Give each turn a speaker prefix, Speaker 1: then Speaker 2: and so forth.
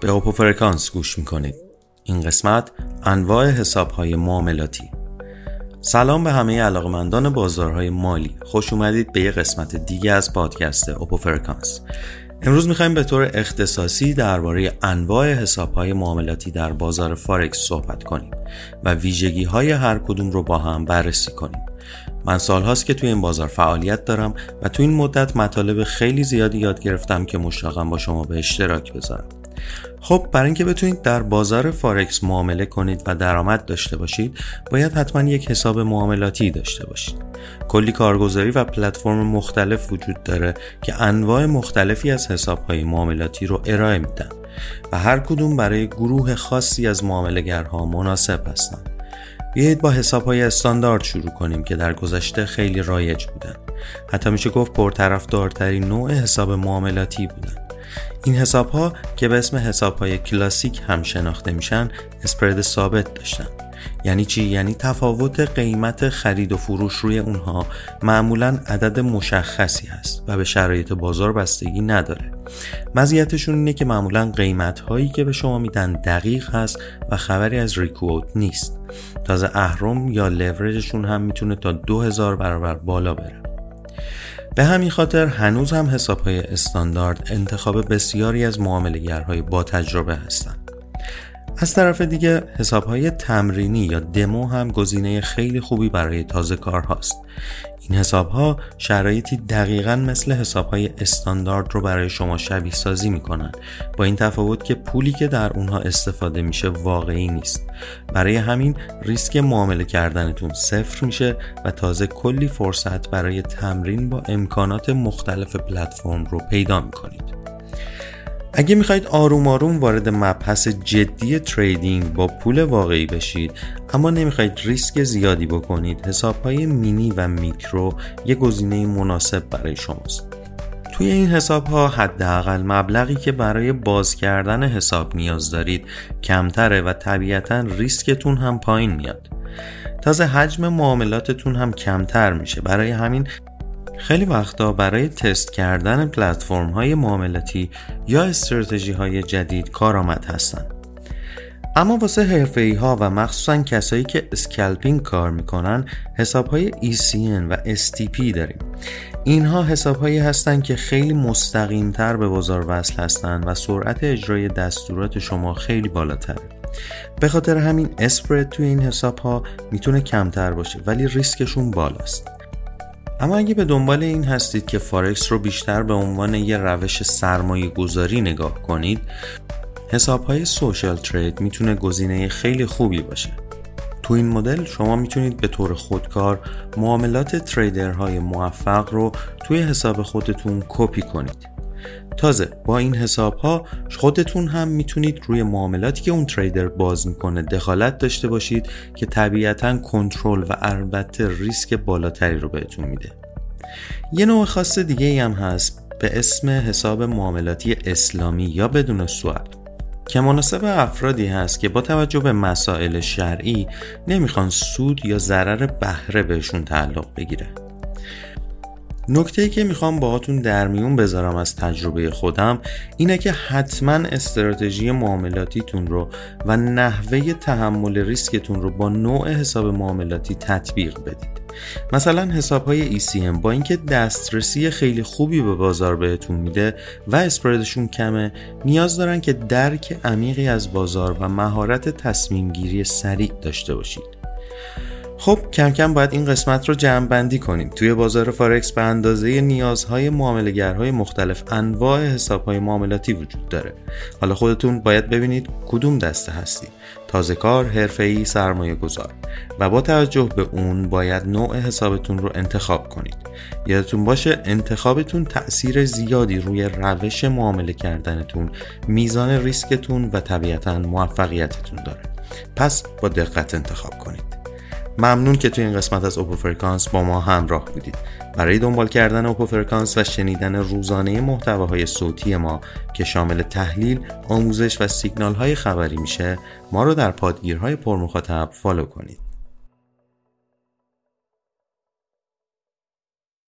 Speaker 1: به اوپو فرکانس گوش می‌کنید. این قسمت انواع حساب های معاملاتی. سلام به همه علاقمندان بازارهای مالی. خوش اومدید به یه قسمت دیگه از پادکست اوپو فرکانس امروز می‌خوایم به طور اختصاصی درباره انواع حساب های معاملاتی در بازار فارکس صحبت کنیم و ویژگی های هر کدوم رو با هم بررسی کنیم. من سالهاست که توی این بازار فعالیت دارم و توی این مدت مطالب خیلی زیادی یاد گرفتم که مشتاقم با شما به اشتراک بذارم. خب برای اینکه بتونید در بازار فارکس معامله کنید و درآمد داشته باشید باید حتما یک حساب معاملاتی داشته باشید. کلی کارگزاری و پلتفرم مختلف وجود داره که انواع مختلفی از حسابهای معاملاتی رو ارائه میدن و هر کدوم برای گروه خاصی از معاملهگرها مناسب هستند. بیایید با حساب های استاندارد شروع کنیم که در گذشته خیلی رایج بودن. حتی میشه گفت پرطرفدارترین نوع حساب معاملاتی بودن. این حساب ها که به اسم حساب های کلاسیک هم شناخته میشن اسپرد ثابت داشتن. یعنی چی؟ یعنی تفاوت قیمت خرید و فروش روی اونها معمولا عدد مشخصی هست و به شرایط بازار بستگی نداره. مزیتشون اینه که معمولا قیمت هایی که به شما میدن دقیق هست و خبری از ریکووت نیست. تازه اهرم یا لورجشون هم می‌تونه تا 2000 برابر بالا بره. به همین خاطر هنوز هم حساب های استاندارد انتخاب بسیاری از معاملگرهای با تجربه هستند. از طرف دیگه حساب های تمرینی یا دمو هم گزینه خیلی خوبی برای تازه کار هاست. این حساب ها شرایطی دقیقا مثل حساب های استاندارد رو برای شما شبیه سازی می‌کنن. با این تفاوت که پولی که در اونها استفاده میشه واقعی نیست. برای همین ریسک معامله کردنتون صفر میشه و تازه کلی فرصت برای تمرین با امکانات مختلف پلتفرم رو پیدا می‌کنید. اگه می‌خواید آروم آروم وارد مبحث جدی تریدینگ با پول واقعی بشید اما نمی‌خواید ریسک زیادی بکنید حساب های مینی و میکرو یه گزینه مناسب برای شماست. توی این حساب ها حداقل مبلغی که برای باز کردن حساب نیاز دارید کمتره و طبیعتا ریسکتون هم پایین میاد. تازه حجم معاملاتتون هم کمتر میشه. برای همین خیلی وقتا برای تست کردن پلتفرم های معاملاتی یا استراتژی های جدید کارآمد هستند. اما واسه حرفه ها و مخصوصا کسایی که اسکلپینگ کار می‌کنن حساب های ECN و STP داریم. اینها حساب هایی هستند که خیلی مستقیم تر به بازار وصل هستند و سرعت اجرای دستورات شما خیلی بالاتره. به خاطر همین spread توی این حساب ها می‌تونه کمتر باشه ولی ریسکشون بالاست. اما اگه به دنبال این هستید که فارکس رو بیشتر به عنوان یه روش سرمایه گذاری نگاه کنید حساب های social trade می‌تونه گزینه خیلی خوبی باشه. تو این مدل شما می‌تونید به طور خودکار معاملات trader های موفق رو توی حساب خودتون کپی کنید. تازه با این حساب ها خودتون هم می‌تونید روی معاملاتی که اون تریدر باز می‌کنه دخالت داشته باشید که طبیعتا کنترل و البته ریسک بالاتری رو بهتون میده. یه نوع خاص دیگه ای هم هست به اسم حساب معاملاتی اسلامی یا بدون سواب که مناسب افرادی هست که با توجه به مسائل شرعی نمی‌خوان سود یا ضرر بهره بهشون تعلق بگیره. نکته که می‌خوام باهاتون در میون بذارم از تجربه خودم اینه که حتما استراتژی معاملاتیتون رو و نحوه تحمل ریسکتون رو با نوع حساب معاملاتی تطبیق بدید. مثلا حساب های ECM با اینکه دسترسی خیلی خوبی به بازار بهتون میده و اسپردشون کمه نیاز دارن که درک عمیقی از بازار و مهارت تصمیم گیری سریع داشته باشید. خب کم کم باید این قسمت رو جمع بندی کنیم. توی بازار فارکس به اندازه نیازهای معاملگرهای مختلف انواع حسابهای معاملاتی وجود داره. حالا خودتون باید ببینید کدوم دسته هستی. تازه کار حرفه‌ای سرمایه گذار و با توجه به اون باید نوع حسابتون رو انتخاب کنید. یادتون باشه انتخابتون تأثیر زیادی روی روش معامله کردنتون میزان ریسکتون و طبیعتا موفقیتتون داره. پس با دقت انتخاب کنید. ممنون که توی این قسمت از اوپو فرکانس با ما همراه بودید. برای دنبال کردن اوپو فرکانس و شنیدن روزانه محتواهای صوتی ما که شامل تحلیل، آموزش و سیگنال های خبری میشه ما رو در پادگیرهای پرمخاطب follow کنید.